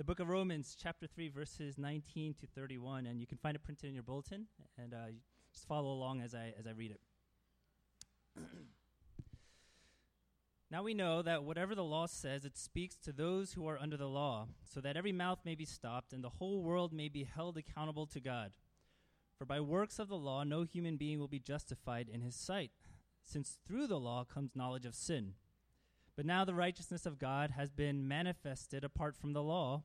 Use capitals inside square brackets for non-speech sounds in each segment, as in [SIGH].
the book of Romans, chapter 3, verses 19 to 31, and you can find it printed in your bulletin, and uh, just follow along as I, as I read it. [CLEARS THROAT] now we know that whatever the law says, it speaks to those who are under the law, so that every mouth may be stopped and the whole world may be held accountable to God. For by works of the law, no human being will be justified in his sight, since through the law comes knowledge of sin. But now the righteousness of God has been manifested apart from the law,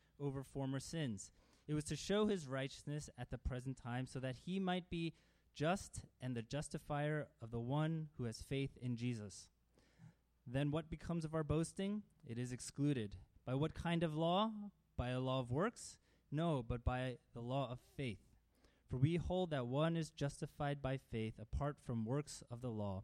over former sins. It was to show his righteousness at the present time, so that he might be just and the justifier of the one who has faith in Jesus. Then what becomes of our boasting? It is excluded. By what kind of law? By a law of works? No, but by the law of faith. For we hold that one is justified by faith apart from works of the law.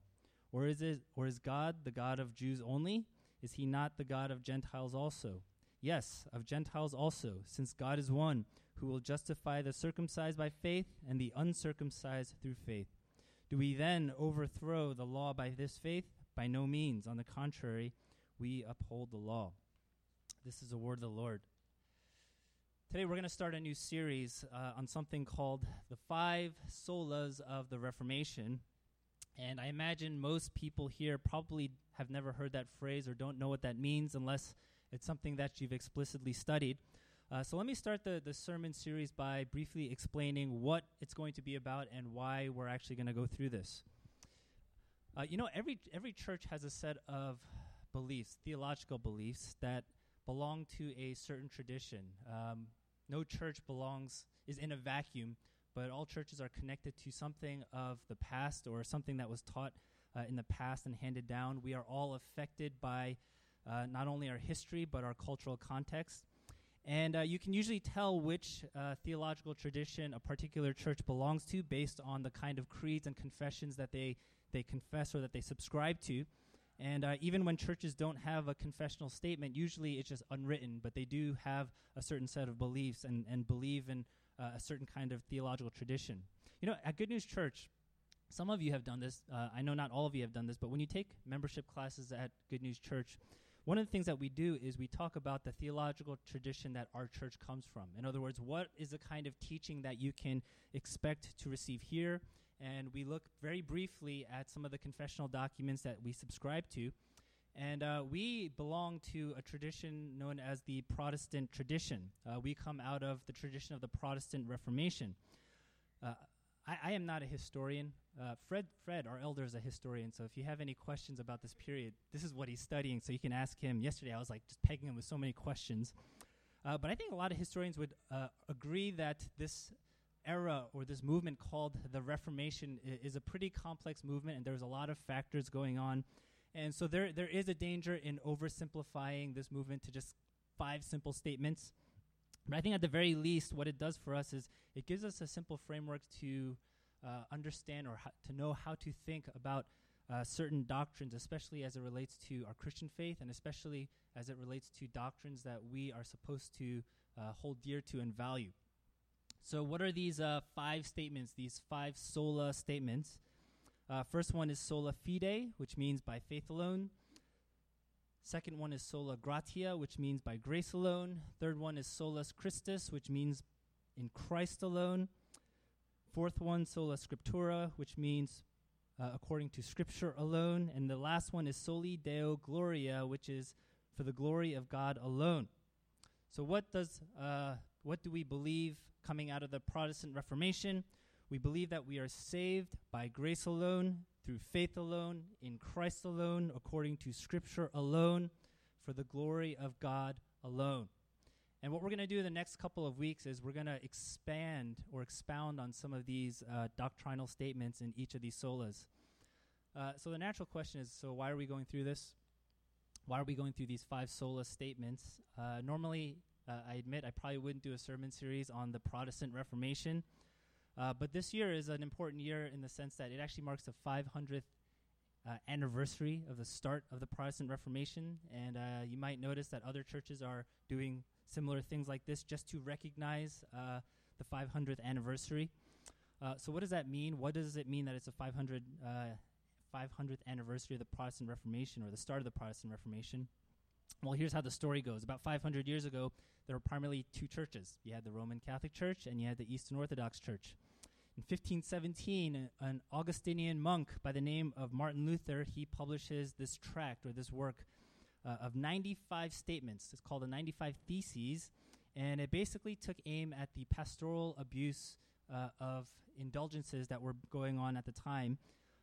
Or is it or is God the God of Jews only? Is he not the God of Gentiles also? Yes, of Gentiles also, since God is one, who will justify the circumcised by faith and the uncircumcised through faith. Do we then overthrow the law by this faith? By no means. On the contrary, we uphold the law. This is the word of the Lord. Today we're going to start a new series uh, on something called the five solas of the Reformation. And I imagine most people here probably have never heard that phrase or don't know what that means unless it's something that you've explicitly studied. Uh, so let me start the, the sermon series by briefly explaining what it's going to be about and why we're actually going to go through this. Uh, you know, every, every church has a set of beliefs, theological beliefs, that belong to a certain tradition. Um, no church belongs, is in a vacuum, but all churches are connected to something of the past or something that was taught uh, in the past and handed down. We are all affected by uh, not only our history, but our cultural context. And uh, you can usually tell which uh, theological tradition a particular church belongs to based on the kind of creeds and confessions that they, they confess or that they subscribe to. And uh, even when churches don't have a confessional statement, usually it's just unwritten, but they do have a certain set of beliefs and, and believe in uh, a certain kind of theological tradition. You know, at Good News Church, some of you have done this. Uh, I know not all of you have done this, but when you take membership classes at Good News Church, one of the things that we do is we talk about the theological tradition that our church comes from. In other words, what is the kind of teaching that you can expect to receive here? And we look very briefly at some of the confessional documents that we subscribe to. And uh, we belong to a tradition known as the Protestant tradition. Uh, we come out of the tradition of the Protestant Reformation. Uh, I, I, am not a historian. Uh, Fred, Fred, our elder, is a historian. So if you have any questions about this period, this is what he's studying. So you can ask him. Yesterday, I was like just pegging him with so many questions. Uh, but I think a lot of historians would uh, agree that this era or this movement called the Reformation I- is a pretty complex movement, and there's a lot of factors going on. And so there, there is a danger in oversimplifying this movement to just five simple statements. But I think at the very least, what it does for us is it gives us a simple framework to uh, understand or to know how to think about uh, certain doctrines, especially as it relates to our Christian faith and especially as it relates to doctrines that we are supposed to uh, hold dear to and value. So, what are these uh, five statements, these five sola statements? Uh, first one is sola fide, which means by faith alone. Second one is sola gratia, which means by grace alone. Third one is solus Christus, which means in Christ alone. Fourth one, sola scriptura, which means uh, according to Scripture alone. And the last one is soli deo gloria, which is for the glory of God alone. So, what does uh, what do we believe coming out of the Protestant Reformation? We believe that we are saved by grace alone, through faith alone, in Christ alone, according to Scripture alone, for the glory of God alone. And what we're going to do the next couple of weeks is we're going to expand or expound on some of these uh, doctrinal statements in each of these solas. Uh, so the natural question is so why are we going through this? Why are we going through these five sola statements? Uh, normally, Uh, I admit I probably wouldn't do a sermon series on the Protestant Reformation, uh, but this year is an important year in the sense that it actually marks the 500th uh, anniversary of the start of the Protestant Reformation. And uh, you might notice that other churches are doing similar things like this just to recognize uh, the 500th anniversary. Uh, so, what does that mean? What does it mean that it's a 500, 500th anniversary of the Protestant Reformation or the start of the Protestant Reformation? Well, here's how the story goes. About 500 years ago, there were primarily two churches. You had the Roman Catholic Church and you had the Eastern Orthodox Church. In 1517, an Augustinian monk by the name of Martin Luther, he publishes this tract or this work uh, of 95 statements. It's called the 95 Theses, and it basically took aim at the pastoral abuse uh, of indulgences that were going on at the time.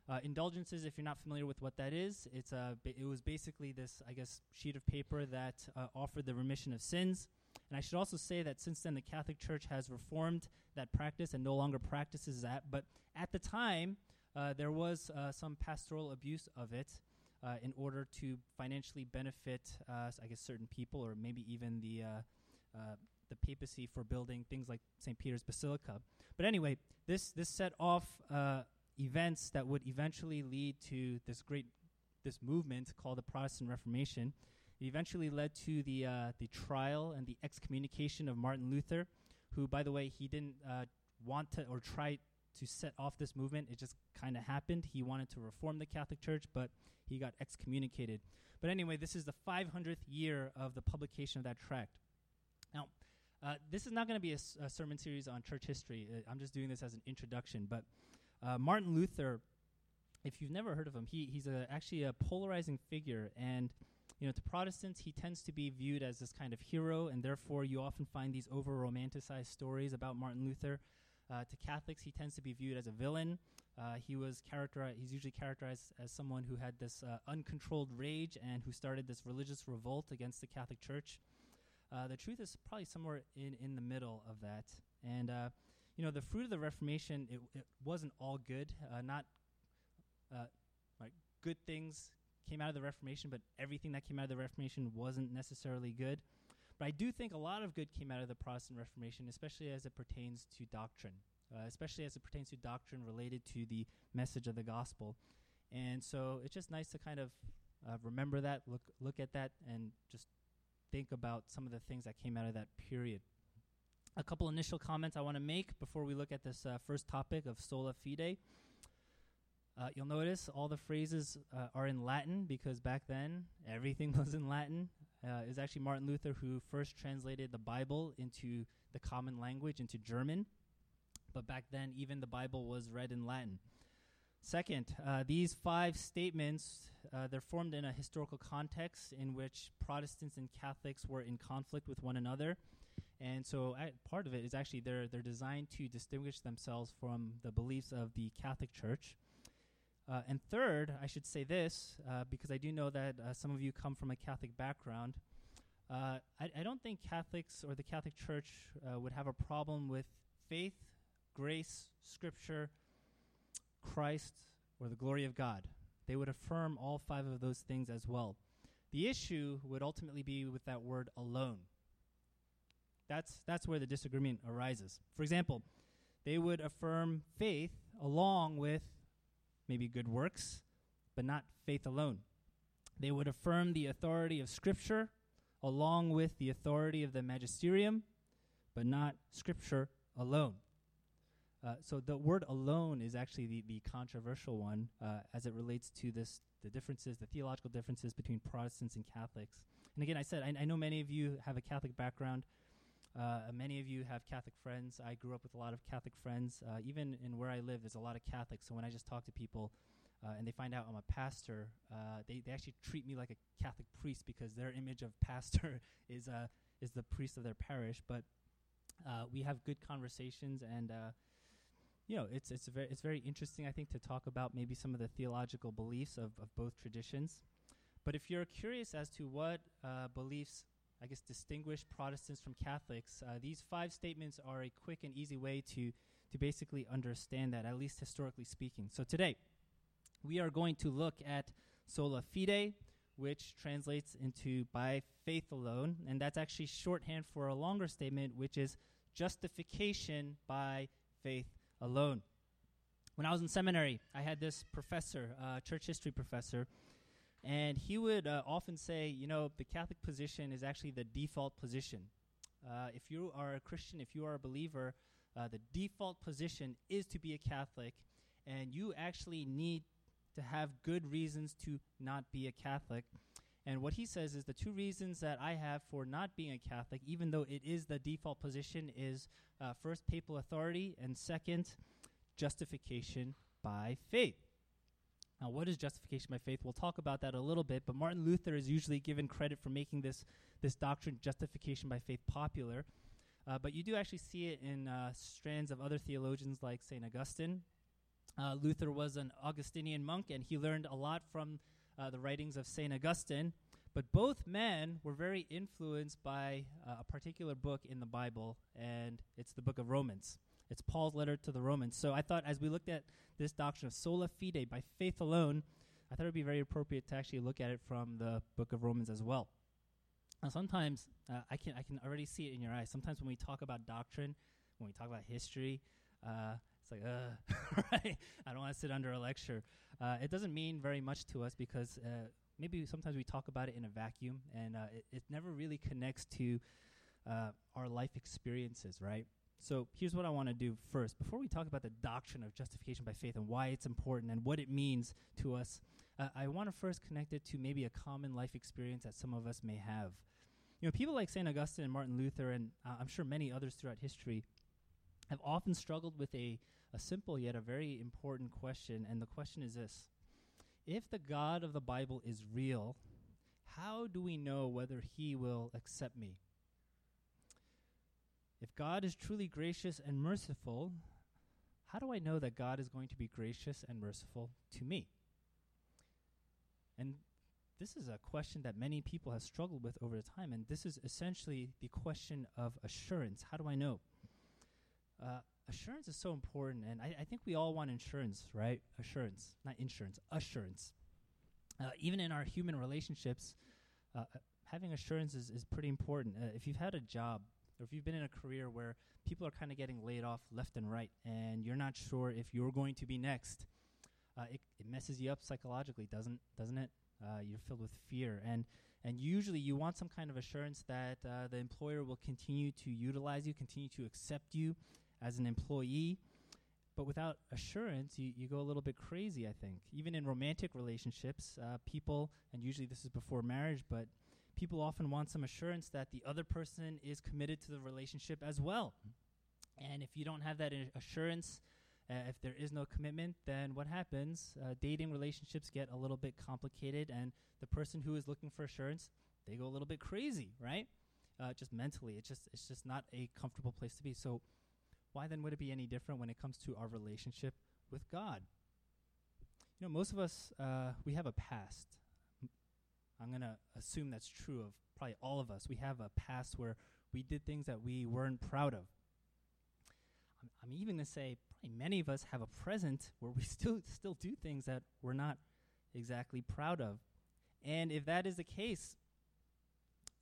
Uh, indulgences, if you're not familiar with what that is, it's a, it was basically this, I guess, sheet of paper that uh, offered the remission of sins. And I should also say that since then, the Catholic Church has reformed that practice and no longer practices that. But at the time, uh, there was uh, some pastoral abuse of it uh, in order to financially benefit, uh, I guess, certain people or maybe even the uh, uh, the papacy for building things like St. Peter's Basilica. But anyway, this this set off events that would eventually lead to this great this movement called the Protestant Reformation. It eventually led to the uh, the trial and the excommunication of Martin Luther, who, by the way, he didn't uh, want to or try to set off this movement. It just kind of happened. He wanted to reform the Catholic Church, but he got excommunicated. But anyway, this is the 500th year of the publication of that tract. Now, uh, this is not going to be a, s- a sermon series on church history. Uh, I'm just doing this as an introduction. But uh, Martin Luther, if you've never heard of him, he, he's a, actually a polarizing figure. And you know, to Protestants, he tends to be viewed as this kind of hero, and therefore you often find these over romanticized stories about Martin Luther. Uh, to Catholics, he tends to be viewed as a villain. Uh, he was characterized. He's usually characterized as someone who had this uh, uncontrolled rage and who started this religious revolt against the Catholic Church. Uh, the truth is probably somewhere in in the middle of that. And uh, you know, the fruit of the Reformation it, it wasn't all good. Uh, not like good things came out of the Reformation, but everything that came out of the Reformation wasn't necessarily good. But I do think a lot of good came out of the Protestant Reformation, especially as it pertains to doctrine, uh, especially as it pertains to doctrine related to the message of the gospel. And so it's just nice to kind of uh, remember that, look look at that, and just think about some of the things that came out of that period. A couple initial comments I want to make before we look at this uh, first topic of sola fide. Uh, you'll notice all the phrases uh, are in Latin because back then everything [LAUGHS] was in Latin. Uh, it was actually Martin Luther who first translated the Bible into the common language, into German. But back then, even the Bible was read in Latin. Second, uh, these five statements uh, they're formed in a historical context in which Protestants and Catholics were in conflict with one another, and so part of it is actually they're they're designed to distinguish themselves from the beliefs of the Catholic Church. Uh, and third, I should say this, uh, because I do know that uh, some of you come from a Catholic background. Uh, I, I, don't think Catholics or the Catholic Church uh, would have a problem with faith, grace, scripture, Christ, or the glory of God. They would affirm all five of those things as well. The issue would ultimately be with that word alone. That's, that's where the disagreement arises. For example, they would affirm faith along with maybe good works, but not faith alone. They would affirm the authority of Scripture along with the authority of the magisterium, but not Scripture alone. Uh, so the word alone is actually the, the controversial one uh, as it relates to this the differences, the theological differences between Protestants and Catholics. And again, I said I, I know many of you have a Catholic background. Uh, many of you have Catholic friends. I grew up with a lot of Catholic friends. Uh, even in where I live, there's a lot of Catholics. So when I just talk to people uh, and they find out I'm a pastor, uh, they, they actually treat me like a Catholic priest because their image of pastor [LAUGHS] is, uh, is the priest of their parish. But uh, we have good conversations and you know, it's it's very it's very interesting. I think to talk about maybe some of the theological beliefs of, of both traditions. But if you're curious as to what uh, beliefs I guess, distinguish Protestants from Catholics, uh, these five statements are a quick and easy way to, to basically understand that, at least historically speaking. So today, we are going to look at sola fide, which translates into by faith alone, and that's actually shorthand for a longer statement, which is justification by faith alone. When I was in seminary, I had this professor, uh, church history professor, and he would uh, often say, you know, the Catholic position is actually the default position. Uh, if you are a Christian, if you are a believer, uh, the default position is to be a Catholic, and you actually need to have good reasons to not be a Catholic. And what he says is the two reasons that I have for not being a Catholic, even though it is the default position, is uh, first, papal authority, and second, justification by faith. Now, what is justification by faith? We'll talk about that a little bit, but Martin Luther is usually given credit for making this, this doctrine, justification by faith, popular. Uh, but you do actually see it in uh, strands of other theologians like St. Augustine. Uh, Luther was an Augustinian monk, and he learned a lot from uh, the writings of St. Augustine. But both men were very influenced by uh, a particular book in the Bible, and it's the book of Romans. It's Paul's letter to the Romans. So I thought as we looked at this doctrine of sola fide, by faith alone, I thought it would be very appropriate to actually look at it from the book of Romans as well. Now, sometimes uh, I can I can already see it in your eyes. Sometimes when we talk about doctrine, when we talk about history, uh, it's like, uh, [LAUGHS] right? I don't want to sit under a lecture. Uh, it doesn't mean very much to us because uh, maybe sometimes we talk about it in a vacuum, and uh, it, it never really connects to uh, our life experiences, right? So here's what I want to do first. Before we talk about the doctrine of justification by faith and why it's important and what it means to us, uh, I want to first connect it to maybe a common life experience that some of us may have. You know, people like St. Augustine and Martin Luther, and uh, I'm sure many others throughout history, have often struggled with a, a simple yet a very important question. And the question is this If the God of the Bible is real, how do we know whether he will accept me? If God is truly gracious and merciful, how do I know that God is going to be gracious and merciful to me? And this is a question that many people have struggled with over time, and this is essentially the question of assurance. How do I know? Uh, assurance is so important, and I, I, think we all want insurance, right? Assurance, not insurance, assurance. Uh, even in our human relationships, uh, having assurance is, is pretty important. Uh, if you've had a job or if you've been in a career where people are kind of getting laid off left and right and you're not sure if you're going to be next, uh, it, it messes you up psychologically, doesn't doesn't it? Uh, you're filled with fear and and usually you want some kind of assurance that uh, the employer will continue to utilize you, continue to accept you as an employee. But without assurance, you, you go a little bit crazy, I think. Even in romantic relationships, uh, people, and usually this is before marriage, but people often want some assurance that the other person is committed to the relationship as well. And if you don't have that assurance, uh, if there is no commitment, then what happens? Uh, dating relationships get a little bit complicated, and the person who is looking for assurance, they go a little bit crazy, right? Uh, just mentally, it's just it's just not a comfortable place to be. So, why then would it be any different when it comes to our relationship with God? You know, most of us uh, we have a past. I'm going to assume that's true of probably all of us. We have a past where we did things that we weren't proud of. I'm, I'm even going to say probably many of us have a present where we [LAUGHS] still still do things that we're not exactly proud of. And if that is the case,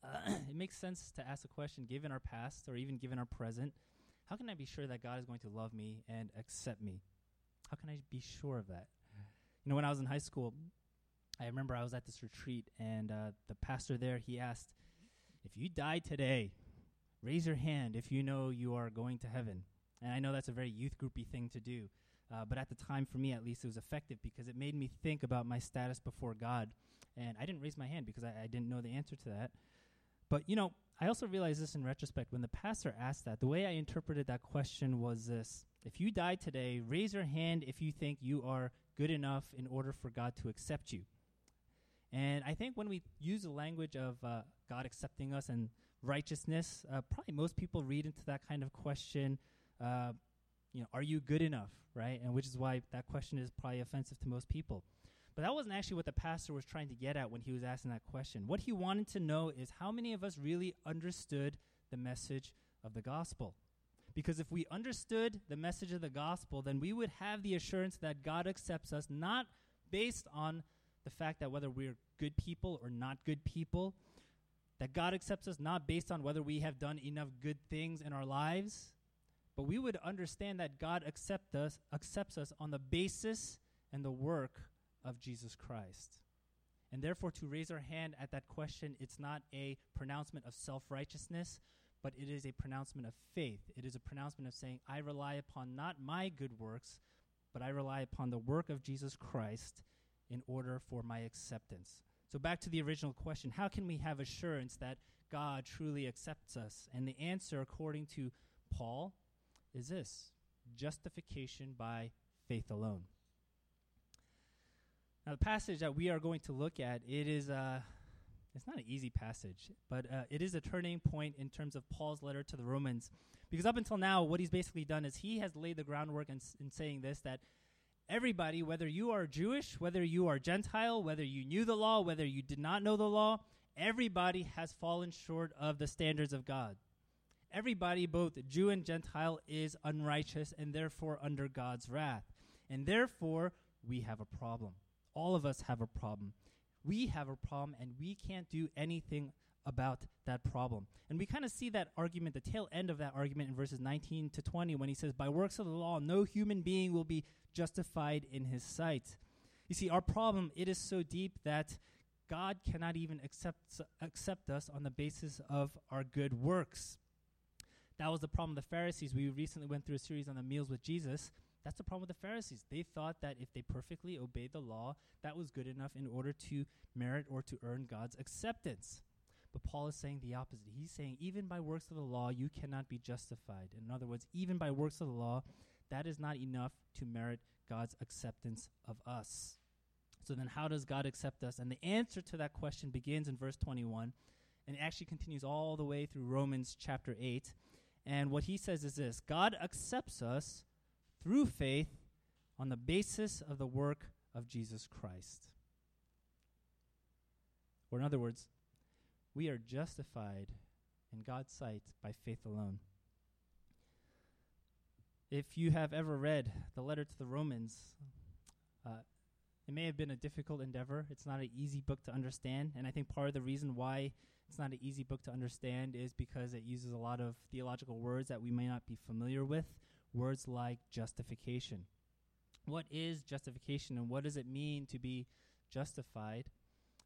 uh, [CLEARS THROAT] it makes sense to ask the question given our past or even given our present, how can I be sure that God is going to love me and accept me? How can I be sure of that? You know, when I was in high school, I remember I was at this retreat, and uh, the pastor there he asked, "If you die today, raise your hand if you know you are going to heaven." And I know that's a very youth groupy thing to do, uh, but at the time, for me at least, it was effective because it made me think about my status before God. And I didn't raise my hand because I, I didn't know the answer to that. But you know, I also realized this in retrospect. When the pastor asked that, the way I interpreted that question was this: If you die today, raise your hand if you think you are good enough in order for God to accept you. And I think when we use the language of uh, God accepting us and righteousness, uh, probably most people read into that kind of question, uh, you know, are you good enough, right? And which is why that question is probably offensive to most people. But that wasn't actually what the pastor was trying to get at when he was asking that question. What he wanted to know is how many of us really understood the message of the gospel. Because if we understood the message of the gospel, then we would have the assurance that God accepts us not based on the fact that whether we're good people or not good people, that God accepts us not based on whether we have done enough good things in our lives, but we would understand that God accept us, accepts us on the basis and the work of Jesus Christ. And therefore, to raise our hand at that question, it's not a pronouncement of self righteousness, but it is a pronouncement of faith. It is a pronouncement of saying, I rely upon not my good works, but I rely upon the work of Jesus Christ in order for my acceptance. So, back to the original question how can we have assurance that God truly accepts us? And the answer, according to Paul, is this justification by faith alone. Now, the passage that we are going to look at, it is uh, it's not an easy passage, but uh, it is a turning point in terms of Paul's letter to the Romans. Because up until now, what he's basically done is he has laid the groundwork in, in saying this that everybody, whether you are Jewish, whether you are Gentile, whether you knew the law, whether you did not know the law, everybody has fallen short of the standards of God. Everybody, both Jew and Gentile, is unrighteous and therefore under God's wrath. And therefore, we have a problem. All of us have a problem we have a problem and we can't do anything about that problem. And we kind of see that argument, the tail end of that argument in verses 19 to 20 when he says, By works of the law, no human being will be justified in his sight. You see, our problem, it is so deep that God cannot even accept, accept us on the basis of our good works. That was the problem of the Pharisees. We recently went through a series on the meals with Jesus. That's the problem with the Pharisees. They thought that if they perfectly obeyed the law, that was good enough in order to merit or to earn God's acceptance. But Paul is saying the opposite. He's saying, even by works of the law, you cannot be justified. In other words, even by works of the law, that is not enough to merit God's acceptance of us. So then, how does God accept us? And the answer to that question begins in verse 21 and actually continues all the way through Romans chapter 8. And what he says is this God accepts us through faith on the basis of the work of Jesus Christ. Or, in other words, we are justified in God's sight by faith alone. If you have ever read the letter to the Romans, uh, it may have been a difficult endeavor. It's not an easy book to understand, and I think part of the reason why it's not an easy book to understand is because it uses a lot of theological words that we may not be familiar with words like justification. What is justification and what does it mean to be justified?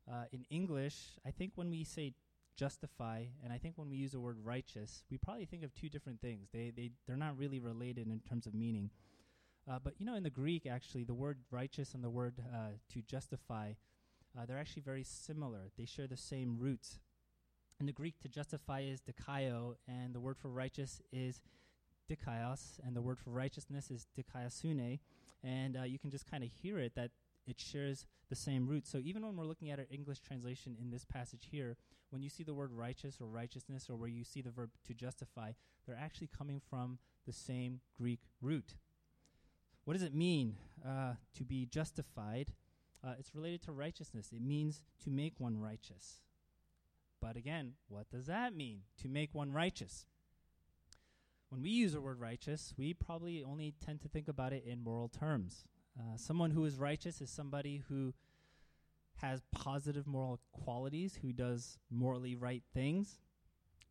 Uh, in English, I think when we say justify, and I think when we use the word righteous, we probably think of two different things. They, they, they're not really related in terms of meaning. Uh, but you know, in the Greek, actually, the word righteous and the word uh, to justify, uh, they're actually very similar. They share the same roots. In the Greek, to justify is dikaio, and the word for righteous is dikaios, and the word for righteousness is dikaiosune. And uh, you can just kind of hear it that it shares the same root. So even when we're looking at our English translation in this passage here, when you see the word righteous or righteousness, or where you see the verb to justify, they're actually coming from the same Greek root. What does it mean uh, to be justified? Uh, it's related to righteousness. It means to make one righteous. But again, what does that mean, to make one righteous? when we use the word righteous, we probably only tend to think about it in moral terms. Uh, someone who is righteous is somebody who has positive moral qualities, who does morally right things.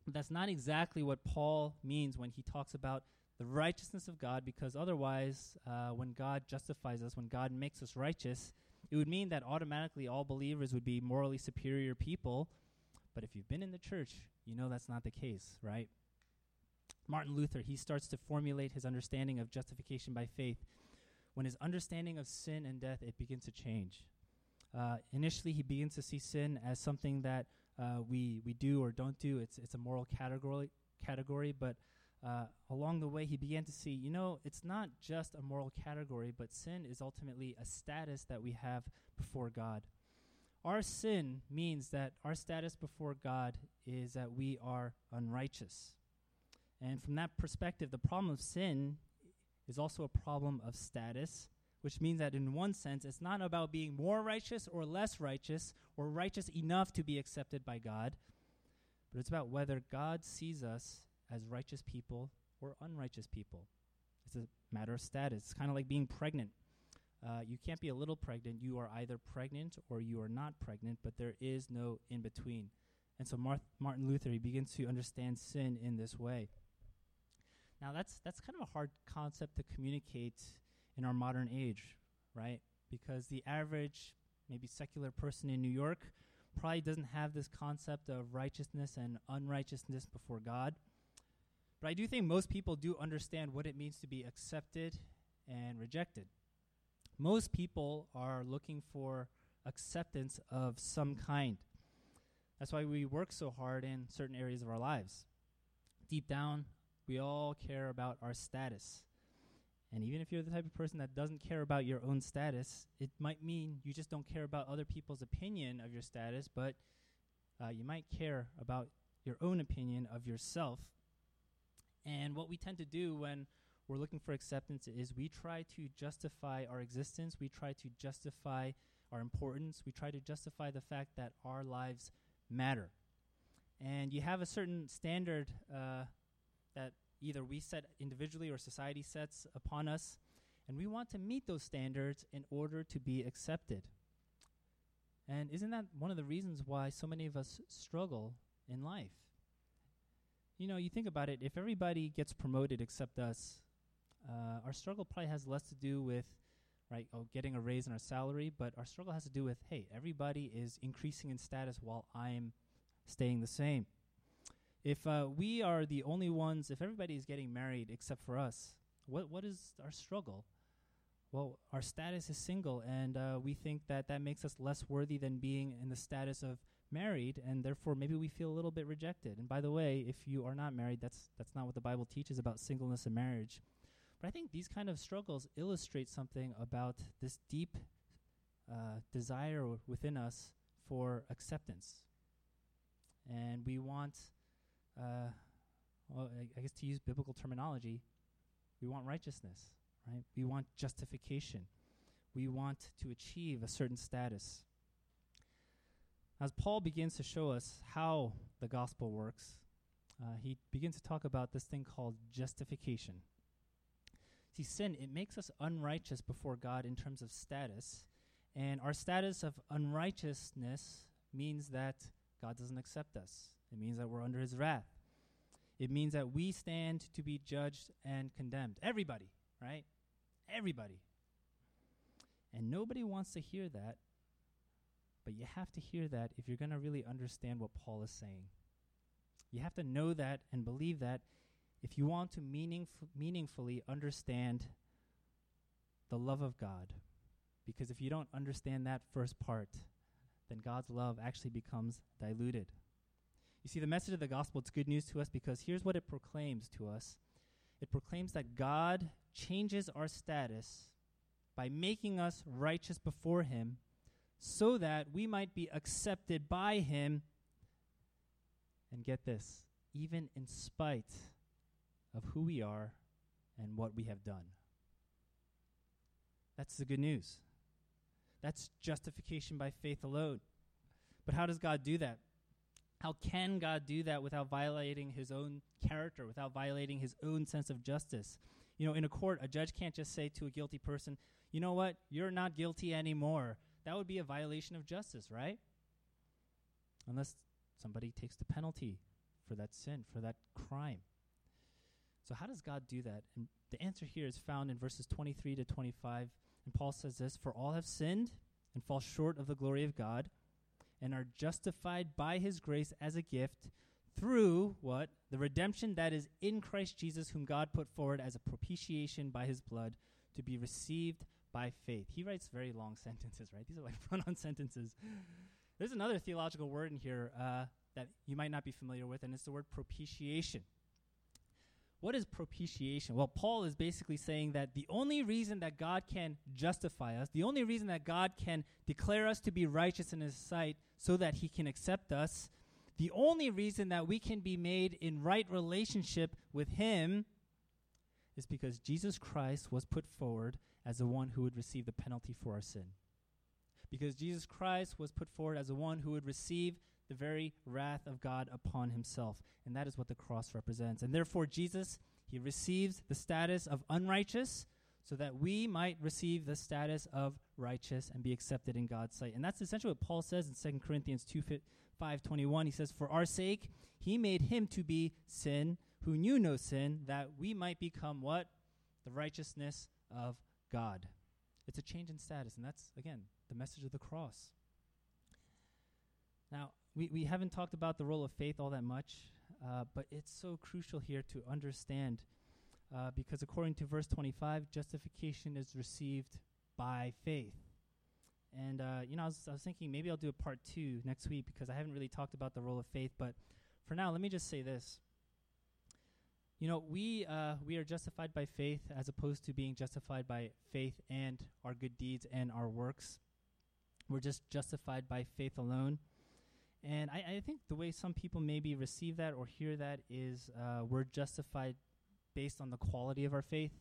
But that's not exactly what Paul means when he talks about the righteousness of God, because otherwise, uh, when God justifies us, when God makes us righteous, it would mean that automatically all believers would be morally superior people. But if you've been in the church, you know that's not the case, right? Martin Luther, he starts to formulate his understanding of justification by faith. When his understanding of sin and death, it begins to change. Uh, initially, he begins to see sin as something that uh, we we do or don't do. It's it's a moral category category, but uh, along the way, he began to see, you know, it's not just a moral category, but sin is ultimately a status that we have before God. Our sin means that our status before God is that we are unrighteous. And from that perspective, the problem of sin is also a problem of status, which means that in one sense, it's not about being more righteous or less righteous or righteous enough to be accepted by God, but it's about whether God sees us as righteous people or unrighteous people. It's a matter of status. It's kind of like being pregnant. uh, you can't be a little pregnant. You are either pregnant or you are not pregnant, but there is no in between. And so Marth- Martin Luther he begins to understand sin in this way. Now that's that's kind of a hard concept to communicate in our modern age, right? Because the average maybe secular person in New York probably doesn't have this concept of righteousness and unrighteousness before God. But I do think most people do understand what it means to be accepted and rejected. Most people are looking for acceptance of some kind. That's why we work so hard in certain areas of our lives. Deep down, we all care about our status. And even if you're the type of person that doesn't care about your own status, it might mean you just don't care about other people's opinion of your status, but uh, you might care about your own opinion of yourself. And what we tend to do when we're looking for acceptance is we try to justify our existence, we try to justify our importance, we try to justify the fact that our lives matter. And you have a certain standard uh, that either we set individually or society sets upon us, and we want to meet those standards in order to be accepted. And isn't that one of the reasons why so many of us struggle in life? You know, you think about it, if everybody gets promoted except us, uh, our struggle probably has less to do with, right, oh, getting a raise in our salary, but our struggle has to do with, hey, everybody is increasing in status while I'm staying the same. If uh, we are the only ones, if everybody is getting married except for us, what what is our struggle? Well, our status is single, and uh, we think that that makes us less worthy than being in the status of married, and therefore maybe we feel a little bit rejected. And by the way, if you are not married, that's that's not what the Bible teaches about singleness and marriage. But I think these kind of struggles illustrate something about this deep uh, desire within us for acceptance, and we want uh, well, I, guess to use biblical terminology, we want righteousness, right? We want justification. We want to achieve a certain status. As Paul begins to show us how the gospel works, uh, he begins to talk about this thing called justification. See, sin, it makes us unrighteous before God in terms of status. And our status of unrighteousness means that God doesn't accept us. It means that we're under his wrath. It means that we stand to be judged and condemned. Everybody, right? Everybody. And nobody wants to hear that, but you have to hear that if you're going to really understand what Paul is saying. You have to know that and believe that if you want to meaningf- meaningfully understand the love of God. Because if you don't understand that first part, then God's love actually becomes diluted. You see, the message of the gospel, it's good news to us because here's what it proclaims to us it proclaims that God changes our status by making us righteous before Him so that we might be accepted by Him. And get this, even in spite of who we are and what we have done. That's the good news. That's justification by faith alone. But how does God do that? How can God do that without violating his own character, without violating his own sense of justice? You know, in a court, a judge can't just say to a guilty person, you know what, you're not guilty anymore. That would be a violation of justice, right? Unless somebody takes the penalty for that sin, for that crime. So, how does God do that? And the answer here is found in verses 23 to 25. And Paul says this For all have sinned and fall short of the glory of God and are justified by his grace as a gift through what? The redemption that is in Christ Jesus, whom God put forward as a propitiation by his blood to be received by faith. He writes very long [LAUGHS] sentences, right? These are like [LAUGHS] run on sentences. There's another theological word in here uh, that you might not be familiar with, and it's the word propitiation. What is propitiation? Well, Paul is basically saying that the only reason that God can justify us, the only reason that God can declare us to be righteous in his sight so that he can accept us, the only reason that we can be made in right relationship with him is because Jesus Christ was put forward as the one who would receive the penalty for our sin. Because Jesus Christ was put forward as the one who would receive the very wrath of God upon himself. And that is what the cross represents. And therefore, Jesus, he receives the status of unrighteous so that we might receive the status of righteous and be accepted in God's sight. And that's essentially what Paul says in 2 Corinthians 2 5:21. He says, "For our sake he made him to be sin who knew no sin, that we might become what? The righteousness of God." It's a change in status, and that's again the message of the cross. Now, we, we haven't talked about the role of faith all that much, uh, but it's so crucial here to understand uh, because according to verse 25, justification is received by faith. And, uh, you know, I was, I was thinking maybe I'll do a part two next week because I haven't really talked about the role of faith. But for now, let me just say this. You know, we, uh, we are justified by faith as opposed to being justified by faith and our good deeds and our works. We're just justified by faith alone. And I, I think the way some people maybe receive that or hear that is uh, we're justified based on the quality of our faith.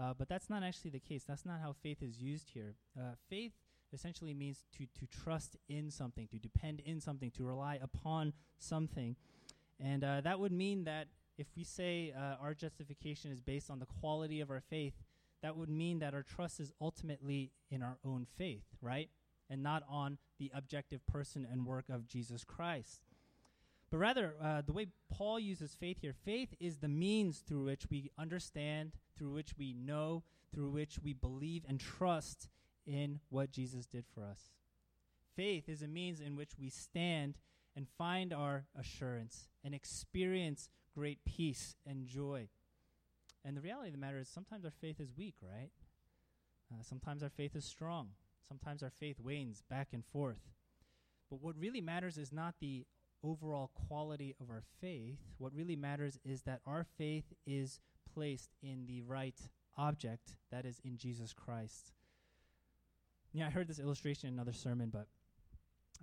Uh, but that's not actually the case. That's not how faith is used here. Uh, faith essentially means to, to trust in something, to depend in something, to rely upon something. And uh, that would mean that if we say uh, our justification is based on the quality of our faith, that would mean that our trust is ultimately in our own faith, right? And not on the objective person and work of Jesus Christ. But rather, uh, the way Paul uses faith here, faith is the means through which we understand, through which we know, through which we believe and trust in what Jesus did for us. Faith is a means in which we stand and find our assurance and experience great peace and joy. And the reality of the matter is sometimes our faith is weak, right? Uh, sometimes our faith is strong. Sometimes our faith wanes back and forth. But what really matters is not the overall quality of our faith. What really matters is that our faith is placed in the right object, that is, in Jesus Christ. Yeah, I heard this illustration in another sermon, but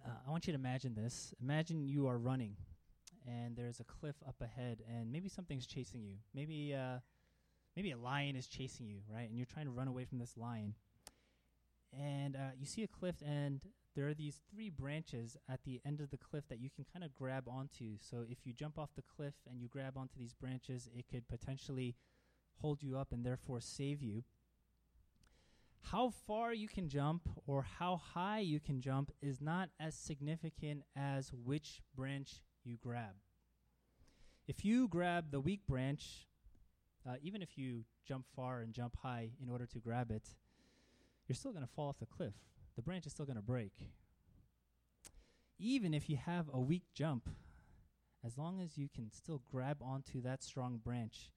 uh, I want you to imagine this. Imagine you are running, and there's a cliff up ahead, and maybe something's chasing you. Maybe, uh, maybe a lion is chasing you, right? And you're trying to run away from this lion. And uh, you see a cliff, and there are these three branches at the end of the cliff that you can kind of grab onto. So if you jump off the cliff and you grab onto these branches, it could potentially hold you up and therefore save you. How far you can jump or how high you can jump is not as significant as which branch you grab. If you grab the weak branch, uh, even if you jump far and jump high in order to grab it, you're still going to fall off the cliff the branch is still going to break. Even if you have a weak jump, as long as you can still grab onto that strong branch,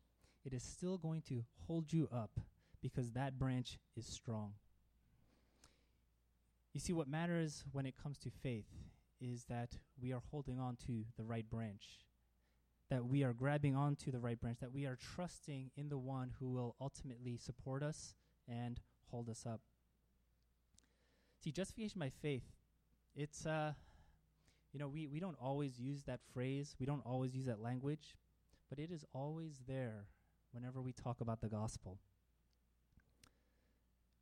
it is still going to hold you up because that branch is strong. You see, what matters when it comes to faith is that we are holding on to the right branch, that we are grabbing onto the right branch, that we are trusting in the one who will ultimately support us and hold us up. See, justification by faith, it's, uh, you know, we, we don't always use that phrase, we don't always use that language, but it is always there whenever we talk about the gospel.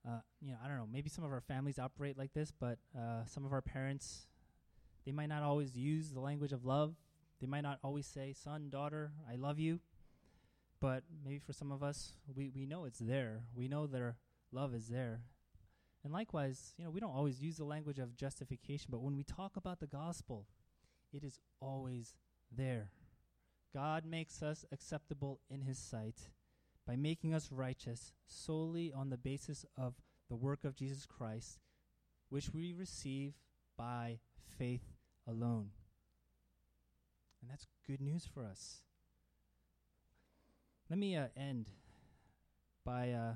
Uh, you know, I don't know, maybe some of our families operate like this, but uh, some of our parents, they might not always use the language of love. They might not always say, son, daughter, I love you. But maybe for some of us, we, we know it's there. We know their love is there. And likewise, you know, we don't always use the language of justification, but when we talk about the gospel, it is always there. God makes us acceptable in his sight by making us righteous solely on the basis of the work of Jesus Christ, which we receive by faith alone. And that's good news for us. Let me uh, end by uh,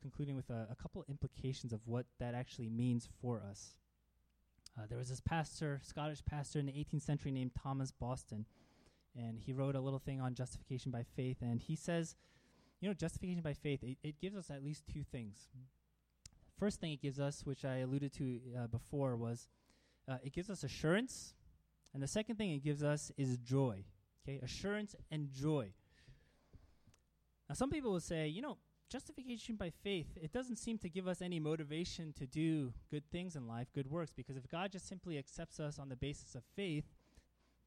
concluding with a, a couple implications of what that actually means for us. Uh, there was this pastor, Scottish pastor in the 18th century named Thomas Boston, and he wrote a little thing on justification by faith. And he says, you know, justification by faith, it, it gives us at least two things. First thing it gives us, which I alluded to uh, before, was uh, it gives us assurance. And the second thing it gives us is joy. Okay, assurance and joy. Now, some people will say, you know, justification by faith, it doesn't seem to give us any motivation to do good things in life, good works, because if God just simply accepts us on the basis of faith,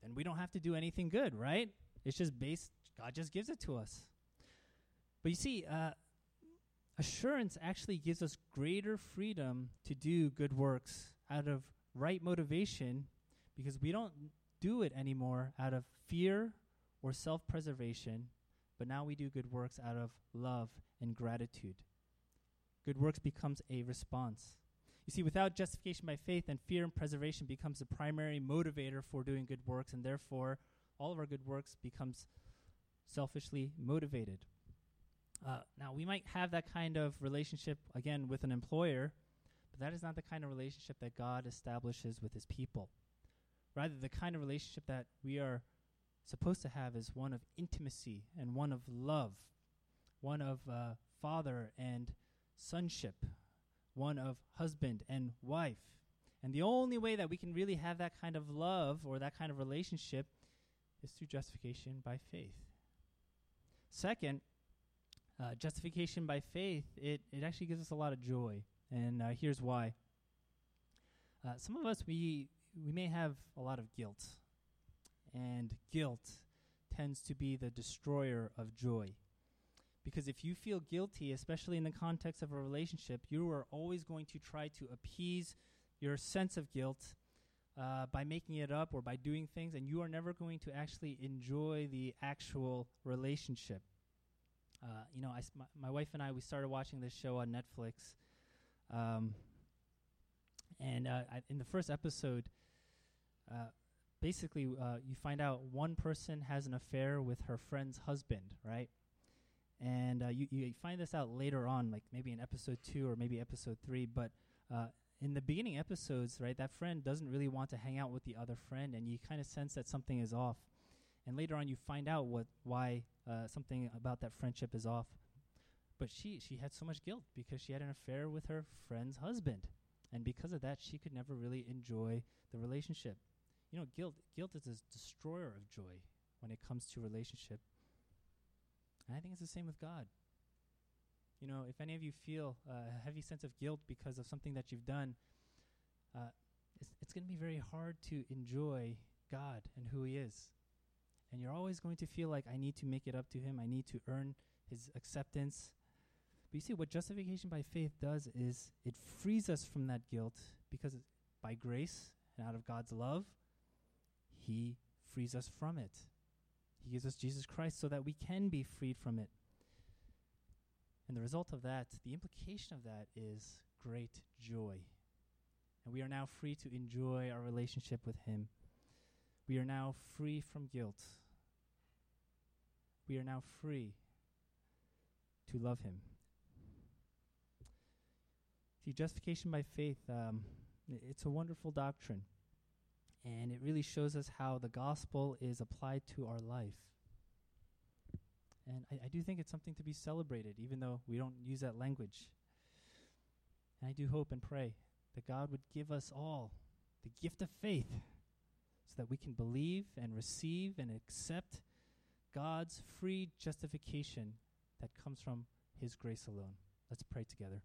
then we don't have to do anything good, right? It's just based, God just gives it to us. But you see, uh, assurance actually gives us greater freedom to do good works out of right motivation because we don't do it anymore out of fear or self preservation, but now we do good works out of love and gratitude. Good works becomes a response. You see, without justification by faith, then fear and preservation becomes the primary motivator for doing good works, and therefore all of our good works becomes selfishly motivated. Uh, now, we might have that kind of relationship again with an employer, but that is not the kind of relationship that God establishes with his people. Rather, the kind of relationship that we are supposed to have is one of intimacy and one of love, one of uh, father and sonship, one of husband and wife. And the only way that we can really have that kind of love or that kind of relationship is through justification by faith. Second, uh, justification by faith, it, it actually gives us a lot of joy. And uh, here's why. Uh, some of us, we, we may have a lot of guilt. And guilt tends to be the destroyer of joy. Because if you feel guilty, especially in the context of a relationship, you are always going to try to appease your sense of guilt uh, by making it up or by doing things, and you are never going to actually enjoy the actual relationship. Uh, you know, I my, my, wife and I we started watching this show on Netflix, um, and uh, I, in the first episode, uh, basically uh, you find out one person has an affair with her friend's husband, right? And uh, you, you find this out later on, like maybe in episode two or maybe episode three. But uh, in the beginning episodes, right, that friend doesn't really want to hang out with the other friend, and you kind of sense that something is off. And later on, you find out what why uh, something about that friendship is off. But she she had so much guilt because she had an affair with her friend's husband, and because of that, she could never really enjoy the relationship. You know, guilt guilt is a destroyer of joy when it comes to relationship. And I think it's the same with God. You know, if any of you feel uh, a heavy sense of guilt because of something that you've done, uh, it's, it's going to be very hard to enjoy God and who He is. And you're always going to feel like, I need to make it up to Him, I need to earn His acceptance. But you see, what justification by faith does is it frees us from that guilt because by grace and out of God's love, He frees us from it. He gives us Jesus Christ so that we can be freed from it. And the result of that, the implication of that is great joy. And we are now free to enjoy our relationship with Him. We are now free from guilt. We are now free to love Him. See, justification by faith, um, it's a wonderful doctrine. And it really shows us how the gospel is applied to our life. And I, I, do think it's something to be celebrated, even though we don't use that language. And I do hope and pray that God would give us all the gift of faith so that we can believe and receive and accept God's free justification that comes from His grace alone. Let's pray together.